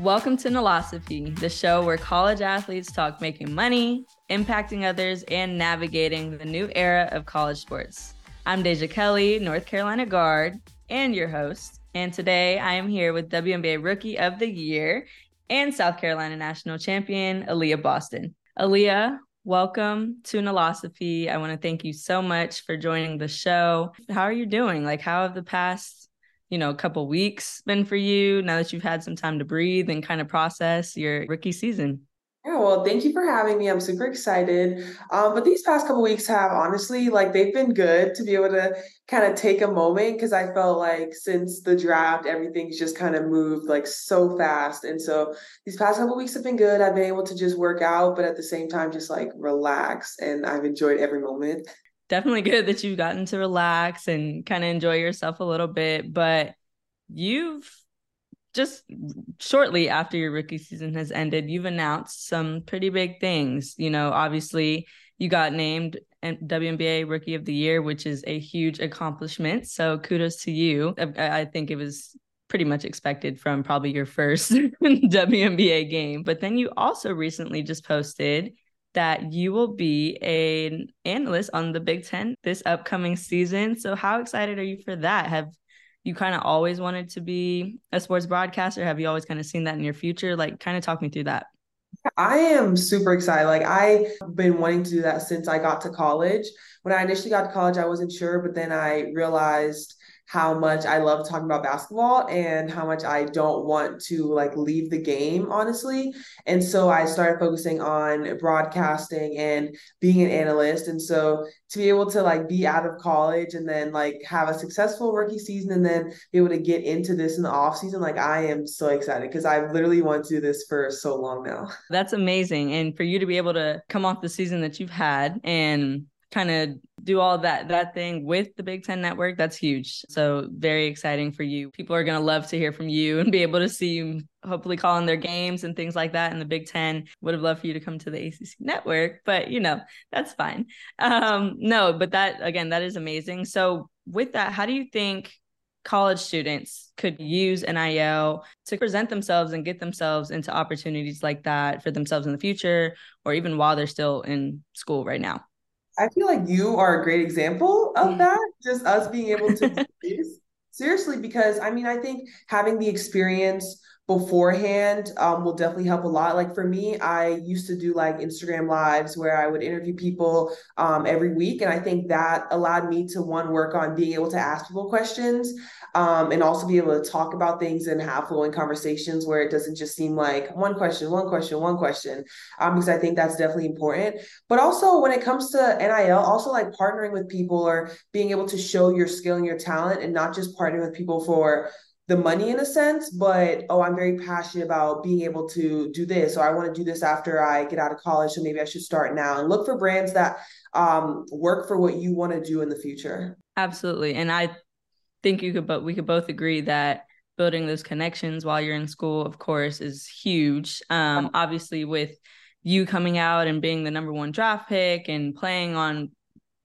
Welcome to Nilosophy, the show where college athletes talk making money, impacting others, and navigating the new era of college sports. I'm Deja Kelly, North Carolina guard, and your host. And today I am here with WNBA Rookie of the Year and South Carolina National Champion, Aliyah Boston. Aliyah, welcome to Nilosophy. I want to thank you so much for joining the show. How are you doing? Like, how have the past you know, a couple weeks been for you now that you've had some time to breathe and kind of process your rookie season? Yeah, well, thank you for having me. I'm super excited. Um, but these past couple weeks have honestly, like, they've been good to be able to kind of take a moment because I felt like since the draft, everything's just kind of moved like so fast. And so these past couple weeks have been good. I've been able to just work out, but at the same time, just like relax. And I've enjoyed every moment definitely good that you've gotten to relax and kind of enjoy yourself a little bit. But you've just shortly after your rookie season has ended, you've announced some pretty big things. You know, obviously, you got named WNBA Rookie of the Year, which is a huge accomplishment. So kudos to you. I think it was pretty much expected from probably your first WNBA game. But then you also recently just posted that you will be an analyst on the Big Ten this upcoming season. So, how excited are you for that? Have you kind of always wanted to be a sports broadcaster? Have you always kind of seen that in your future? Like, kind of talk me through that. I am super excited. Like, I've been wanting to do that since I got to college. When I initially got to college, I wasn't sure, but then I realized how much I love talking about basketball and how much I don't want to like leave the game, honestly. And so I started focusing on broadcasting and being an analyst. And so to be able to like be out of college and then like have a successful rookie season and then be able to get into this in the off season, like I am so excited because I've literally wanted to do this for so long now. That's amazing. And for you to be able to come off the season that you've had and kind of do all that that thing with the Big Ten Network, that's huge. So very exciting for you. People are gonna love to hear from you and be able to see you hopefully calling their games and things like that in the Big Ten. Would have loved for you to come to the ACC network, but you know, that's fine. Um, no, but that again, that is amazing. So with that, how do you think college students could use NIL to present themselves and get themselves into opportunities like that for themselves in the future or even while they're still in school right now? I feel like you are a great example of that. Just us being able to do this. Seriously, because I mean, I think having the experience beforehand um, will definitely help a lot. Like for me, I used to do like Instagram lives where I would interview people um, every week. And I think that allowed me to one, work on being able to ask people questions um, and also be able to talk about things and have flowing conversations where it doesn't just seem like one question, one question, one question, um, because I think that's definitely important. But also when it comes to NIL, also like partnering with people or being able to show your skill and your talent and not just partnering with people for the money in a sense, but oh, I'm very passionate about being able to do this, or I want to do this after I get out of college, so maybe I should start now and look for brands that um, work for what you want to do in the future. Absolutely, and I think you could, but we could both agree that building those connections while you're in school, of course, is huge. Um, obviously, with you coming out and being the number one draft pick and playing on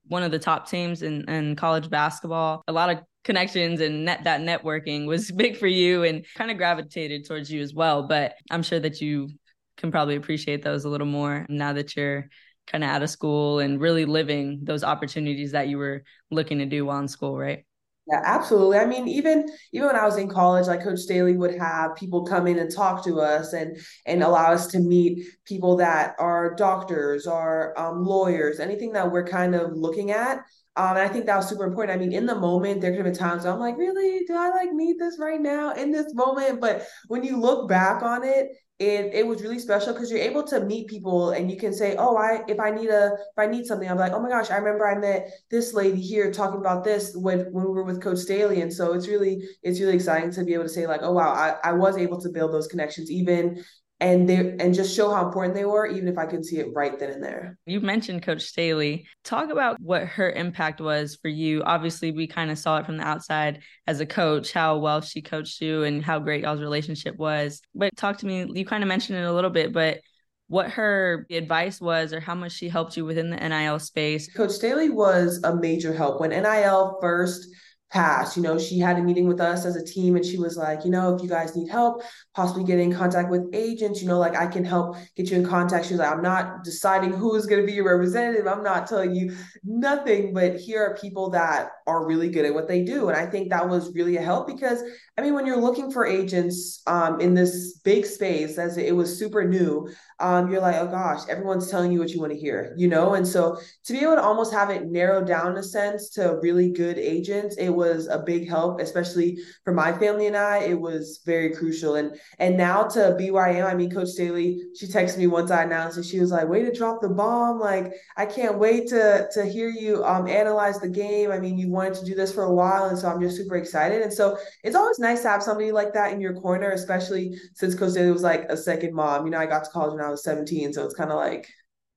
one of the top teams in, in college basketball, a lot of connections and net that networking was big for you and kind of gravitated towards you as well. But I'm sure that you can probably appreciate those a little more now that you're kind of out of school and really living those opportunities that you were looking to do while in school, right? Yeah, absolutely. I mean, even even when I was in college, like Coach Staley would have people come in and talk to us and and allow us to meet people that are doctors or um, lawyers, anything that we're kind of looking at. Um, and I think that was super important. I mean, in the moment, there could have been times I'm like, really, do I like need this right now in this moment? But when you look back on it, it it was really special because you're able to meet people and you can say, oh, I if I need a if I need something, I'm like, oh my gosh, I remember I met this lady here talking about this when when we were with Coach Staley, and so it's really it's really exciting to be able to say like, oh wow, I, I was able to build those connections even and they and just show how important they were even if i could see it right then and there. You mentioned coach staley. Talk about what her impact was for you. Obviously we kind of saw it from the outside as a coach how well she coached you and how great y'all's relationship was. But talk to me you kind of mentioned it a little bit but what her advice was or how much she helped you within the nil space. Coach staley was a major help. When nil first past. You know, she had a meeting with us as a team and she was like, you know, if you guys need help, possibly get in contact with agents, you know, like I can help get you in contact. She was like, I'm not deciding who's going to be your representative. I'm not telling you nothing, but here are people that are really good at what they do. And I think that was really a help because, I mean, when you're looking for agents um, in this big space, as it was super new, um, you're like, oh gosh, everyone's telling you what you want to hear, you know? And so to be able to almost have it narrowed down a sense to really good agents, it was a big help, especially for my family and I. It was very crucial. And and now to where I mean, Coach Staley, she texted me once I announced and she was like, way to drop the bomb. Like, I can't wait to to hear you um analyze the game. I mean, you wanted to do this for a while. And so I'm just super excited. And so it's always nice to have somebody like that in your corner, especially since Coach Staley was like a second mom. You know, I got to college when I was 17. So it's kind of like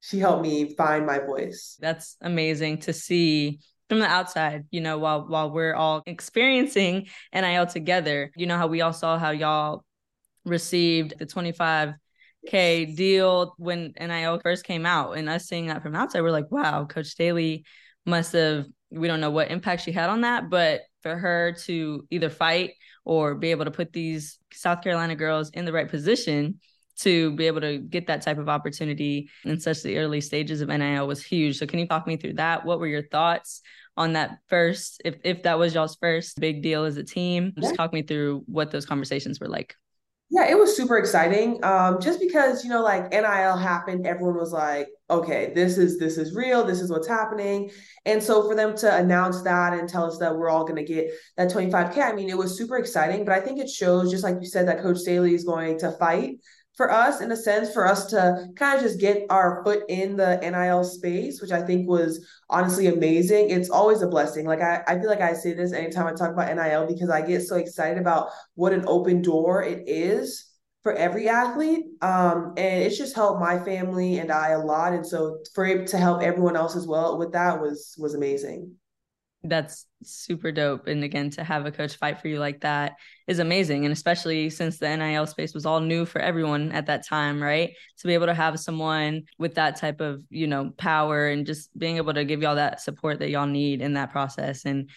she helped me find my voice. That's amazing to see from the outside, you know, while while we're all experiencing NIL together. You know how we all saw how y'all received the 25k deal when NIL first came out and us seeing that from outside, we're like, wow, Coach Staley must have we don't know what impact she had on that, but for her to either fight or be able to put these South Carolina girls in the right position to be able to get that type of opportunity in such the early stages of NIL was huge. So can you talk me through that? What were your thoughts on that first, if if that was y'all's first big deal as a team? Just talk me through what those conversations were like. Yeah, it was super exciting. Um, just because, you know, like NIL happened, everyone was like, okay, this is this is real, this is what's happening. And so for them to announce that and tell us that we're all gonna get that 25K, I mean, it was super exciting. But I think it shows, just like you said, that Coach Staley is going to fight for us in a sense for us to kind of just get our foot in the NIL space, which I think was honestly amazing. It's always a blessing. Like I, I feel like I say this anytime I talk about NIL because I get so excited about what an open door it is for every athlete. Um, and it's just helped my family and I a lot. And so for it to help everyone else as well with that was was amazing that's super dope. And again, to have a coach fight for you like that is amazing. And especially since the NIL space was all new for everyone at that time, right? To be able to have someone with that type of, you know, power and just being able to give y'all that support that y'all need in that process. And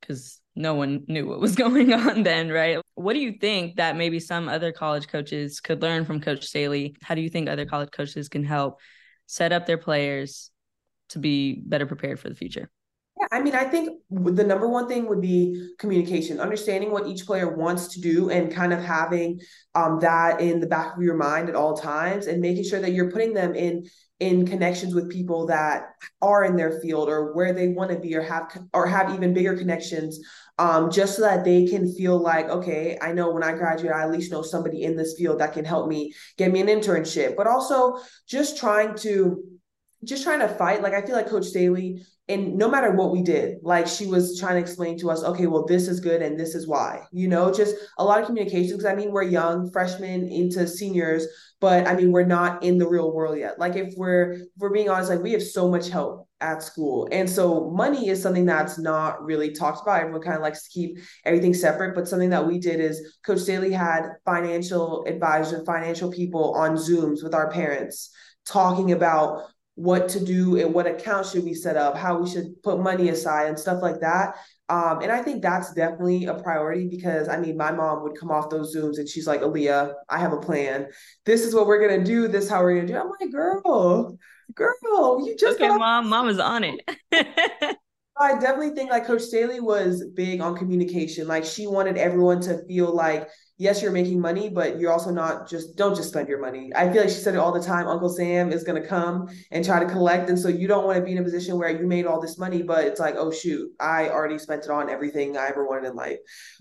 because no one knew what was going on then, right? What do you think that maybe some other college coaches could learn from Coach Staley? How do you think other college coaches can help set up their players to be better prepared for the future? Yeah, I mean, I think the number one thing would be communication, understanding what each player wants to do and kind of having um, that in the back of your mind at all times and making sure that you're putting them in in connections with people that are in their field or where they want to be or have or have even bigger connections um, just so that they can feel like okay i know when i graduate i at least know somebody in this field that can help me get me an internship but also just trying to just trying to fight like i feel like coach staley and no matter what we did like she was trying to explain to us okay well this is good and this is why you know just a lot of communication because i mean we're young freshmen into seniors but i mean we're not in the real world yet. Like if we're if we're being honest like we have so much help at school. And so money is something that's not really talked about. Everyone kind of likes to keep everything separate but something that we did is coach staley had financial advisors financial people on zooms with our parents talking about what to do and what account should we set up, how we should put money aside and stuff like that. Um, and I think that's definitely a priority because I mean, my mom would come off those Zooms and she's like, Aliyah, I have a plan. This is what we're going to do. This is how we're going to do. I'm like, girl, girl, you just. Okay, mom, mom is on it. I definitely think like Coach Staley was big on communication. Like she wanted everyone to feel like yes, you're making money, but you're also not just don't just spend your money. I feel like she said it all the time. Uncle Sam is gonna come and try to collect. And so you don't want to be in a position where you made all this money, but it's like, oh shoot, I already spent it on everything I ever wanted in life.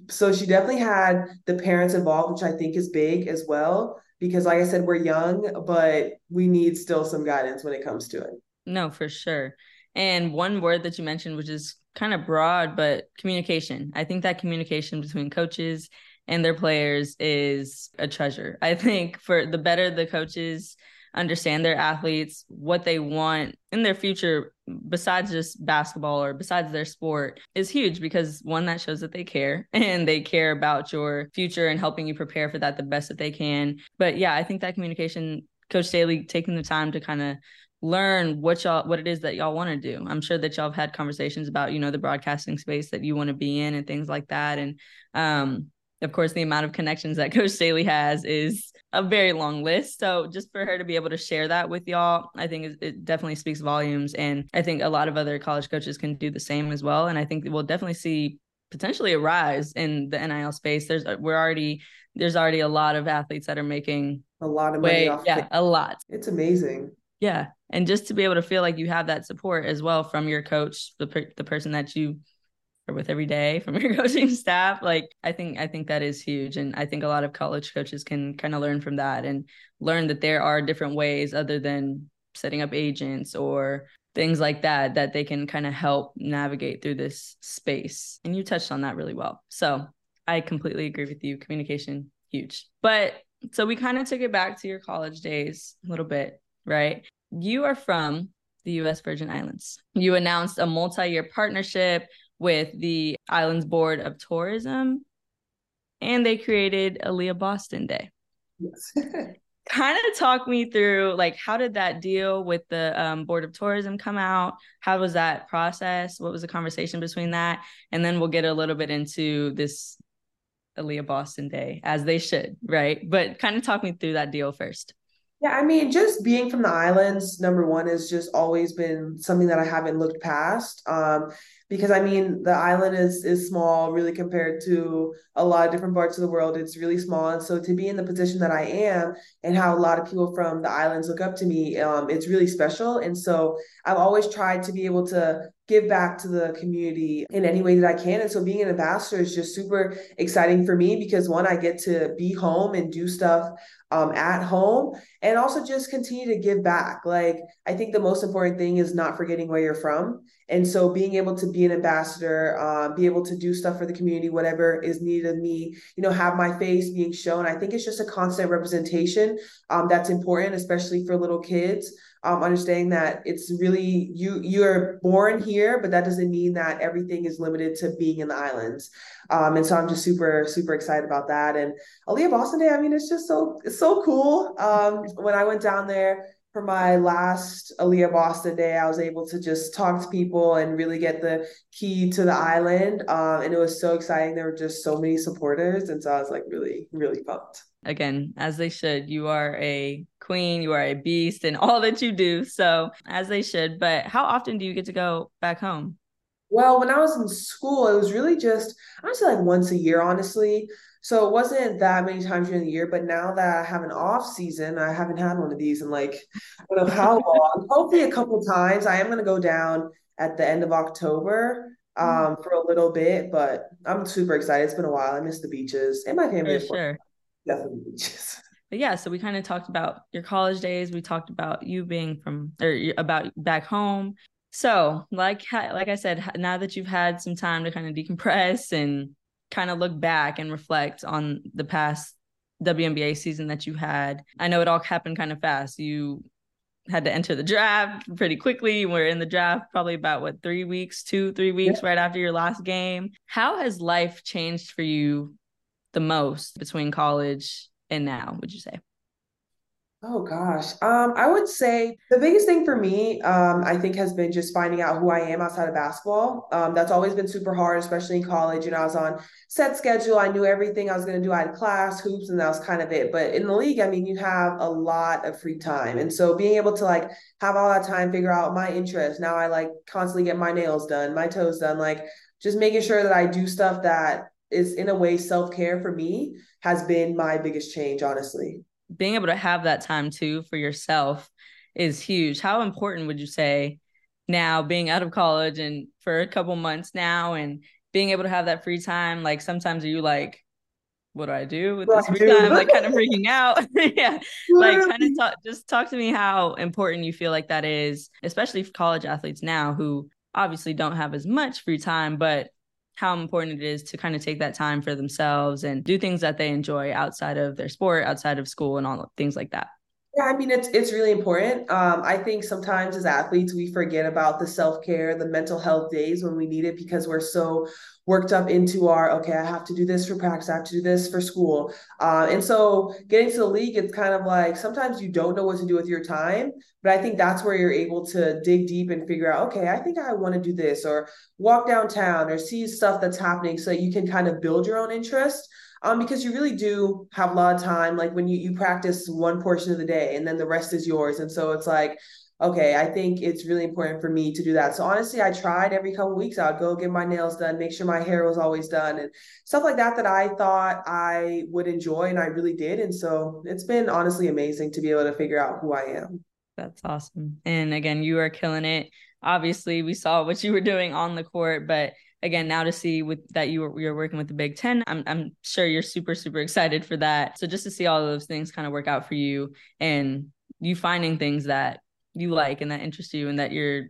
So she definitely had the parents involved, which I think is big as well. Because like I said, we're young, but we need still some guidance when it comes to it. No, for sure. And one word that you mentioned, which is kind of broad, but communication. I think that communication between coaches and their players is a treasure. I think for the better the coaches understand their athletes, what they want in their future, besides just basketball or besides their sport, is huge because one, that shows that they care and they care about your future and helping you prepare for that the best that they can. But yeah, I think that communication, Coach Staley taking the time to kind of learn what y'all what it is that y'all want to do. I'm sure that y'all have had conversations about, you know, the broadcasting space that you want to be in and things like that. And um of course the amount of connections that Coach Staley has is a very long list. So just for her to be able to share that with y'all, I think it definitely speaks volumes. And I think a lot of other college coaches can do the same as well. And I think we'll definitely see potentially a rise in the NIL space. There's uh, we're already there's already a lot of athletes that are making a lot of money way, off. Yeah, a lot. It's amazing. Yeah, and just to be able to feel like you have that support as well from your coach, the per- the person that you are with every day, from your coaching staff. Like I think I think that is huge, and I think a lot of college coaches can kind of learn from that and learn that there are different ways other than setting up agents or things like that that they can kind of help navigate through this space. And you touched on that really well. So I completely agree with you. Communication, huge. But so we kind of took it back to your college days a little bit, right? You are from the US Virgin Islands. You announced a multi year partnership with the Islands Board of Tourism, and they created Aliyah Boston Day. Yes. kind of talk me through like how did that deal with the um, board of tourism come out? How was that process? What was the conversation between that? And then we'll get a little bit into this Aliyah Boston Day as they should right? But kind of talk me through that deal first yeah, I mean, just being from the islands, number one, has just always been something that I haven't looked past. Um, because I mean the island is is small really compared to a lot of different parts of the world it's really small and so to be in the position that I am and how a lot of people from the islands look up to me um, it's really special and so I've always tried to be able to give back to the community in any way that I can and so being an ambassador is just super exciting for me because one I get to be home and do stuff um, at home and also just continue to give back like I think the most important thing is not forgetting where you're from and so being able to be an ambassador, uh, be able to do stuff for the community, whatever is needed of me, you know, have my face being shown. I think it's just a constant representation um, that's important, especially for little kids. Um, understanding that it's really you you're born here, but that doesn't mean that everything is limited to being in the islands. Um, and so I'm just super super excited about that. And Aliyah Boston Day, I mean, it's just so it's so cool. Um, when I went down there for my last Aliyah Boston day, I was able to just talk to people and really get the key to the island. Um, and it was so exciting. There were just so many supporters. And so I was like really, really pumped. Again, as they should, you are a queen, you are a beast, and all that you do. So, as they should. But how often do you get to go back home? Well, when I was in school, it was really just, I say like once a year, honestly. So it wasn't that many times during the year, but now that I have an off season, I haven't had one of these in like I don't know how long. Hopefully a couple times. I am gonna go down at the end of October mm-hmm. um, for a little bit, but I'm super excited. It's been a while. I miss the beaches and my family. For sure. Definitely beaches. But yeah, so we kind of talked about your college days. We talked about you being from or about back home. So, like like I said, now that you've had some time to kind of decompress and kind of look back and reflect on the past WNBA season that you had. I know it all happened kind of fast. You had to enter the draft pretty quickly. We're in the draft probably about what three weeks, two, three weeks yeah. right after your last game. How has life changed for you the most between college and now, would you say? Oh gosh. Um, I would say the biggest thing for me, um, I think has been just finding out who I am outside of basketball. Um, that's always been super hard, especially in college. You know, I was on set schedule. I knew everything I was going to do. I had class, hoops, and that was kind of it. But in the league, I mean, you have a lot of free time. And so being able to like have all that time, figure out my interests. Now I like constantly get my nails done, my toes done, like just making sure that I do stuff that is in a way self-care for me has been my biggest change, honestly being able to have that time too for yourself is huge. How important would you say now being out of college and for a couple months now and being able to have that free time? Like sometimes are you like, what do I do with this free time? Like kind of freaking out. yeah. Like kind of talk just talk to me how important you feel like that is, especially for college athletes now who obviously don't have as much free time, but how important it is to kind of take that time for themselves and do things that they enjoy outside of their sport, outside of school, and all things like that. Yeah, I mean it's it's really important. Um, I think sometimes as athletes we forget about the self-care, the mental health days when we need it because we're so worked up into our okay, I have to do this for practice, I have to do this for school. Uh, and so getting to the league, it's kind of like sometimes you don't know what to do with your time, but I think that's where you're able to dig deep and figure out, okay, I think I want to do this or walk downtown or see stuff that's happening so that you can kind of build your own interest um, because you really do have a lot of time. Like when you you practice one portion of the day and then the rest is yours, and so it's like, okay, I think it's really important for me to do that. So honestly, I tried every couple weeks. I would go get my nails done, make sure my hair was always done, and stuff like that that I thought I would enjoy, and I really did. And so it's been honestly amazing to be able to figure out who I am. That's awesome. And again, you are killing it. Obviously, we saw what you were doing on the court, but again now to see with that you were you're working with the Big Ten, I'm I'm sure you're super super excited for that. So just to see all those things kind of work out for you and you finding things that you like and that interest you and that you're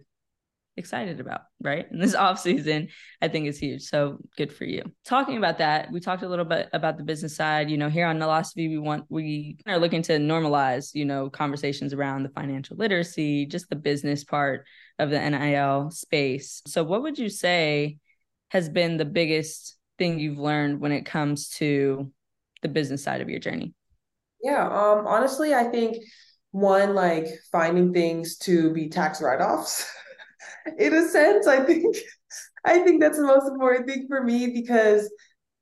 excited about, right? And this off season, I think is huge. So good for you. Talking about that, we talked a little bit about the business side. You know, here on Nilosophy, we want we are looking to normalize, you know, conversations around the financial literacy, just the business part of the NIL space. So what would you say has been the biggest thing you've learned when it comes to the business side of your journey? Yeah, um, honestly, I think one like finding things to be tax write-offs. In a sense, I think I think that's the most important thing for me because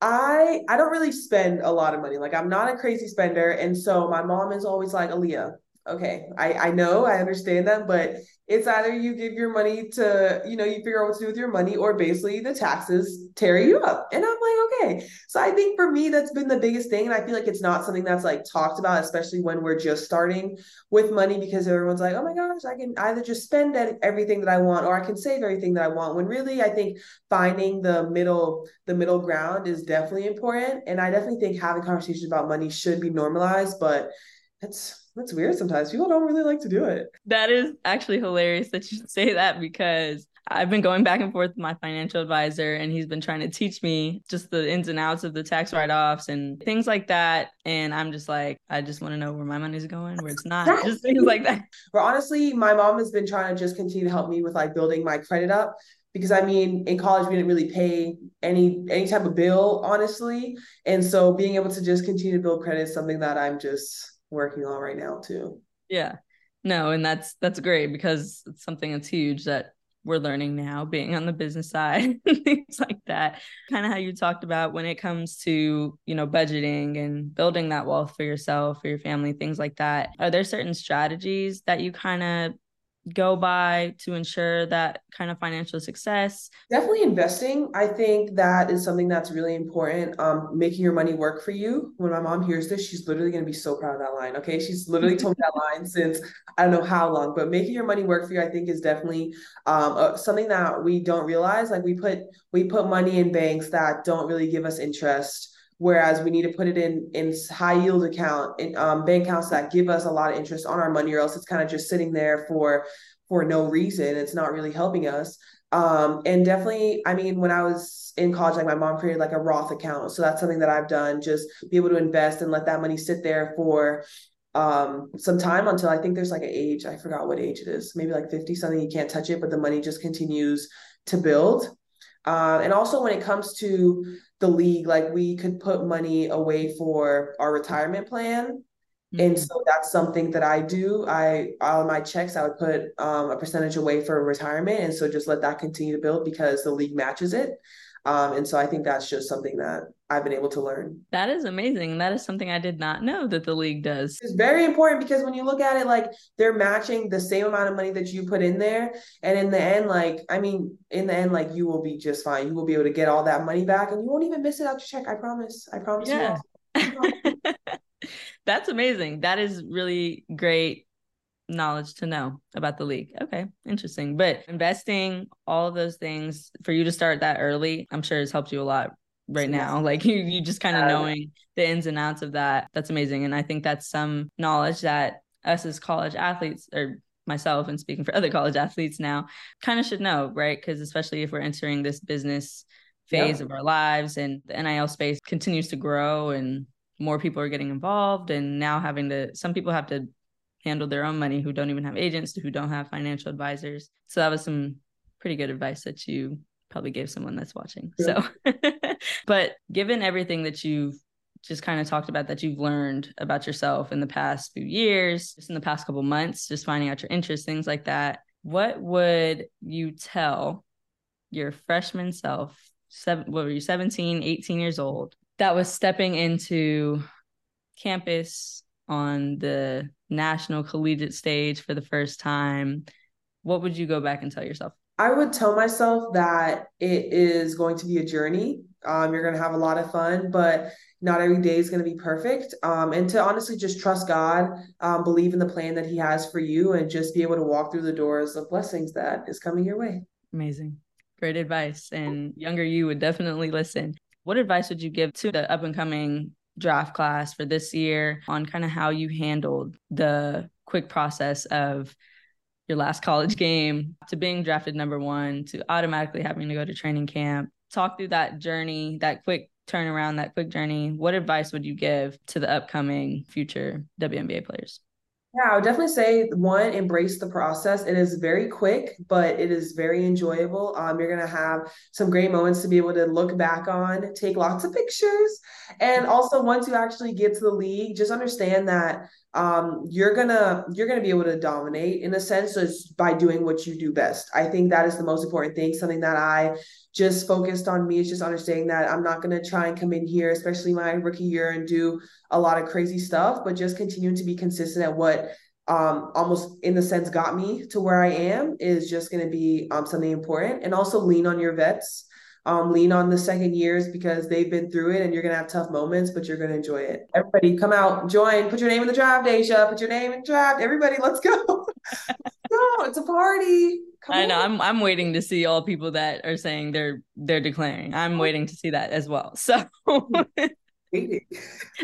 I I don't really spend a lot of money. Like I'm not a crazy spender, and so my mom is always like, "Aliyah, okay, I I know, I understand that, but it's either you give your money to, you know, you figure out what to do with your money, or basically the taxes tear you up. And I'm like, okay. So I think for me, that's been the biggest thing. And I feel like it's not something that's like talked about, especially when we're just starting with money, because everyone's like, oh my gosh, I can either just spend everything that I want or I can save everything that I want. When really, I think finding the middle, the middle ground is definitely important. And I definitely think having conversations about money should be normalized, but that's that's weird sometimes. People don't really like to do it. That is actually hilarious that you say that because I've been going back and forth with my financial advisor and he's been trying to teach me just the ins and outs of the tax write-offs and things like that. And I'm just like, I just want to know where my money's going, where it's not. just things like that. But honestly, my mom has been trying to just continue to help me with like building my credit up. Because I mean, in college we didn't really pay any any type of bill, honestly. And so being able to just continue to build credit is something that I'm just working on right now too. Yeah. No, and that's that's great because it's something that's huge that we're learning now being on the business side things like that kind of how you talked about when it comes to you know budgeting and building that wealth for yourself for your family things like that are there certain strategies that you kind of go by to ensure that kind of financial success? Definitely investing. I think that is something that's really important. Um, making your money work for you. When my mom hears this, she's literally going to be so proud of that line. Okay. She's literally told me that line since I don't know how long, but making your money work for you, I think is definitely um, uh, something that we don't realize. Like we put, we put money in banks that don't really give us interest whereas we need to put it in in high yield account in um, bank accounts that give us a lot of interest on our money or else it's kind of just sitting there for for no reason. It's not really helping us. Um, and definitely i mean when i was in college like my mom created like a roth account. So that's something that i've done just be able to invest and let that money sit there for um, some time until i think there's like an age i forgot what age it is maybe like 50 something you can't touch it but the money just continues to build. Uh, and also when it comes to the league, like we could put money away for our retirement plan. Mm-hmm. And so that's something that I do. I all my checks, I would put um, a percentage away for retirement, and so just let that continue to build because the league matches it. Um, and so I think that's just something that I've been able to learn. That is amazing. That is something I did not know that the league does. It's very important because when you look at it, like they're matching the same amount of money that you put in there. And in the end, like, I mean, in the end, like you will be just fine. You will be able to get all that money back and you won't even miss it out your check. I promise. I promise yeah. you. That's amazing. That is really great knowledge to know about the league. Okay, interesting. But investing, all of those things for you to start that early, I'm sure has helped you a lot right now. Like you, you just kind of uh, knowing the ins and outs of that. That's amazing. And I think that's some knowledge that us as college athletes or myself and speaking for other college athletes now kind of should know, right? Because especially if we're entering this business phase yeah. of our lives and the NIL space continues to grow and more people are getting involved and now having to some people have to handle their own money, who don't even have agents, who don't have financial advisors. So that was some pretty good advice that you probably gave someone that's watching. Yeah. So, but given everything that you've just kind of talked about that you've learned about yourself in the past few years, just in the past couple months, just finding out your interests, things like that, what would you tell your freshman self, seven, what were you, 17, 18 years old, that was stepping into campus on the national collegiate stage for the first time? What would you go back and tell yourself? I would tell myself that it is going to be a journey. Um, you're going to have a lot of fun, but not every day is going to be perfect. Um, and to honestly just trust God, um, believe in the plan that He has for you, and just be able to walk through the doors of blessings that is coming your way. Amazing. Great advice. And younger you would definitely listen. What advice would you give to the up and coming draft class for this year on kind of how you handled the quick process of your last college game to being drafted number one to automatically having to go to training camp. Talk through that journey, that quick turnaround, that quick journey. What advice would you give to the upcoming future WNBA players? Yeah, I would definitely say one, embrace the process. It is very quick, but it is very enjoyable. Um, you're gonna have some great moments to be able to look back on, take lots of pictures, and also once you actually get to the league, just understand that um, you're gonna you're gonna be able to dominate in a sense just by doing what you do best. I think that is the most important thing. Something that I just focused on me is just understanding that I'm not gonna try and come in here, especially my rookie year, and do a lot of crazy stuff, but just continuing to be consistent at what um, almost in the sense got me to where I am is just going to be um, something important. And also lean on your vets um, lean on the second years because they've been through it and you're going to have tough moments, but you're going to enjoy it. Everybody come out, join, put your name in the draft, Deja, put your name in the draft. Everybody, let's go. no, it's a party. Come I know. On. I'm I'm waiting to see all people that are saying they're they're declaring. I'm oh. waiting to see that as well. So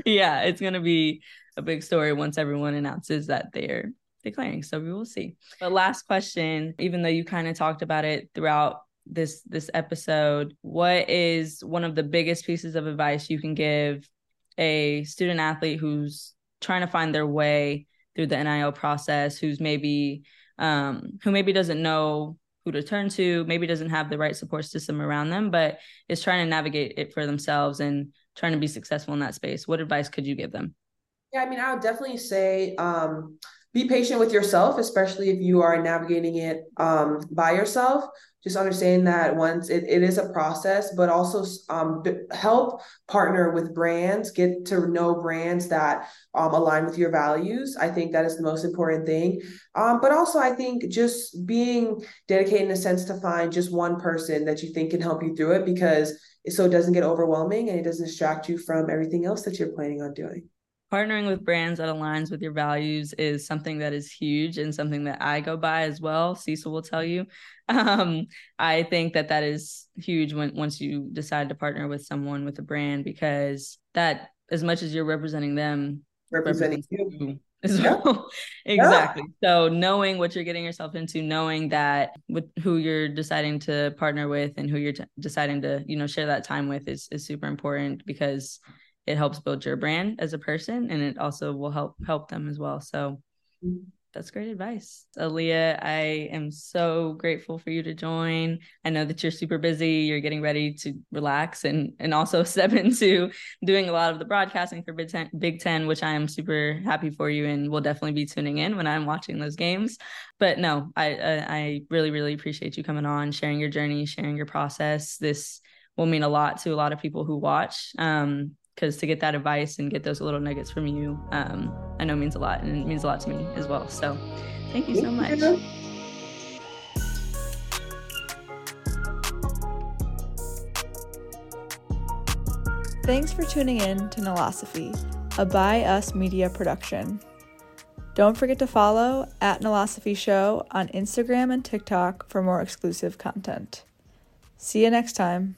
yeah, it's gonna be a big story once everyone announces that they're declaring. So we will see. But last question, even though you kind of talked about it throughout this this episode what is one of the biggest pieces of advice you can give a student athlete who's trying to find their way through the NIL process who's maybe um who maybe doesn't know who to turn to maybe doesn't have the right support system around them but is trying to navigate it for themselves and trying to be successful in that space. What advice could you give them? Yeah i mean i would definitely say um be patient with yourself, especially if you are navigating it um, by yourself. Just understand that once it, it is a process, but also um, help partner with brands, get to know brands that um, align with your values. I think that is the most important thing. Um, but also, I think just being dedicated in a sense to find just one person that you think can help you through it because so it doesn't get overwhelming and it doesn't distract you from everything else that you're planning on doing partnering with brands that aligns with your values is something that is huge and something that I go by as well. Cecil will tell you. Um, I think that that is huge when once you decide to partner with someone with a brand because that as much as you're representing them, representing you. as yeah. well. exactly. Yeah. So knowing what you're getting yourself into, knowing that with who you're deciding to partner with and who you're t- deciding to, you know, share that time with is is super important because it helps build your brand as a person and it also will help help them as well. So that's great advice. Aliyah i am so grateful for you to join. I know that you're super busy you're getting ready to relax and and also step into doing a lot of the broadcasting for big ten, big ten which i am super happy for you and will definitely be tuning in when i'm watching those games. But no i i, I really really appreciate you coming on sharing your journey sharing your process. This will mean a lot to a lot of people who watch. Um, because to get that advice and get those little nuggets from you, um, I know means a lot and it means a lot to me as well. So thank you so much. Thanks for tuning in to Nilosophy, a By Us Media production. Don't forget to follow at Nilosophy Show on Instagram and TikTok for more exclusive content. See you next time.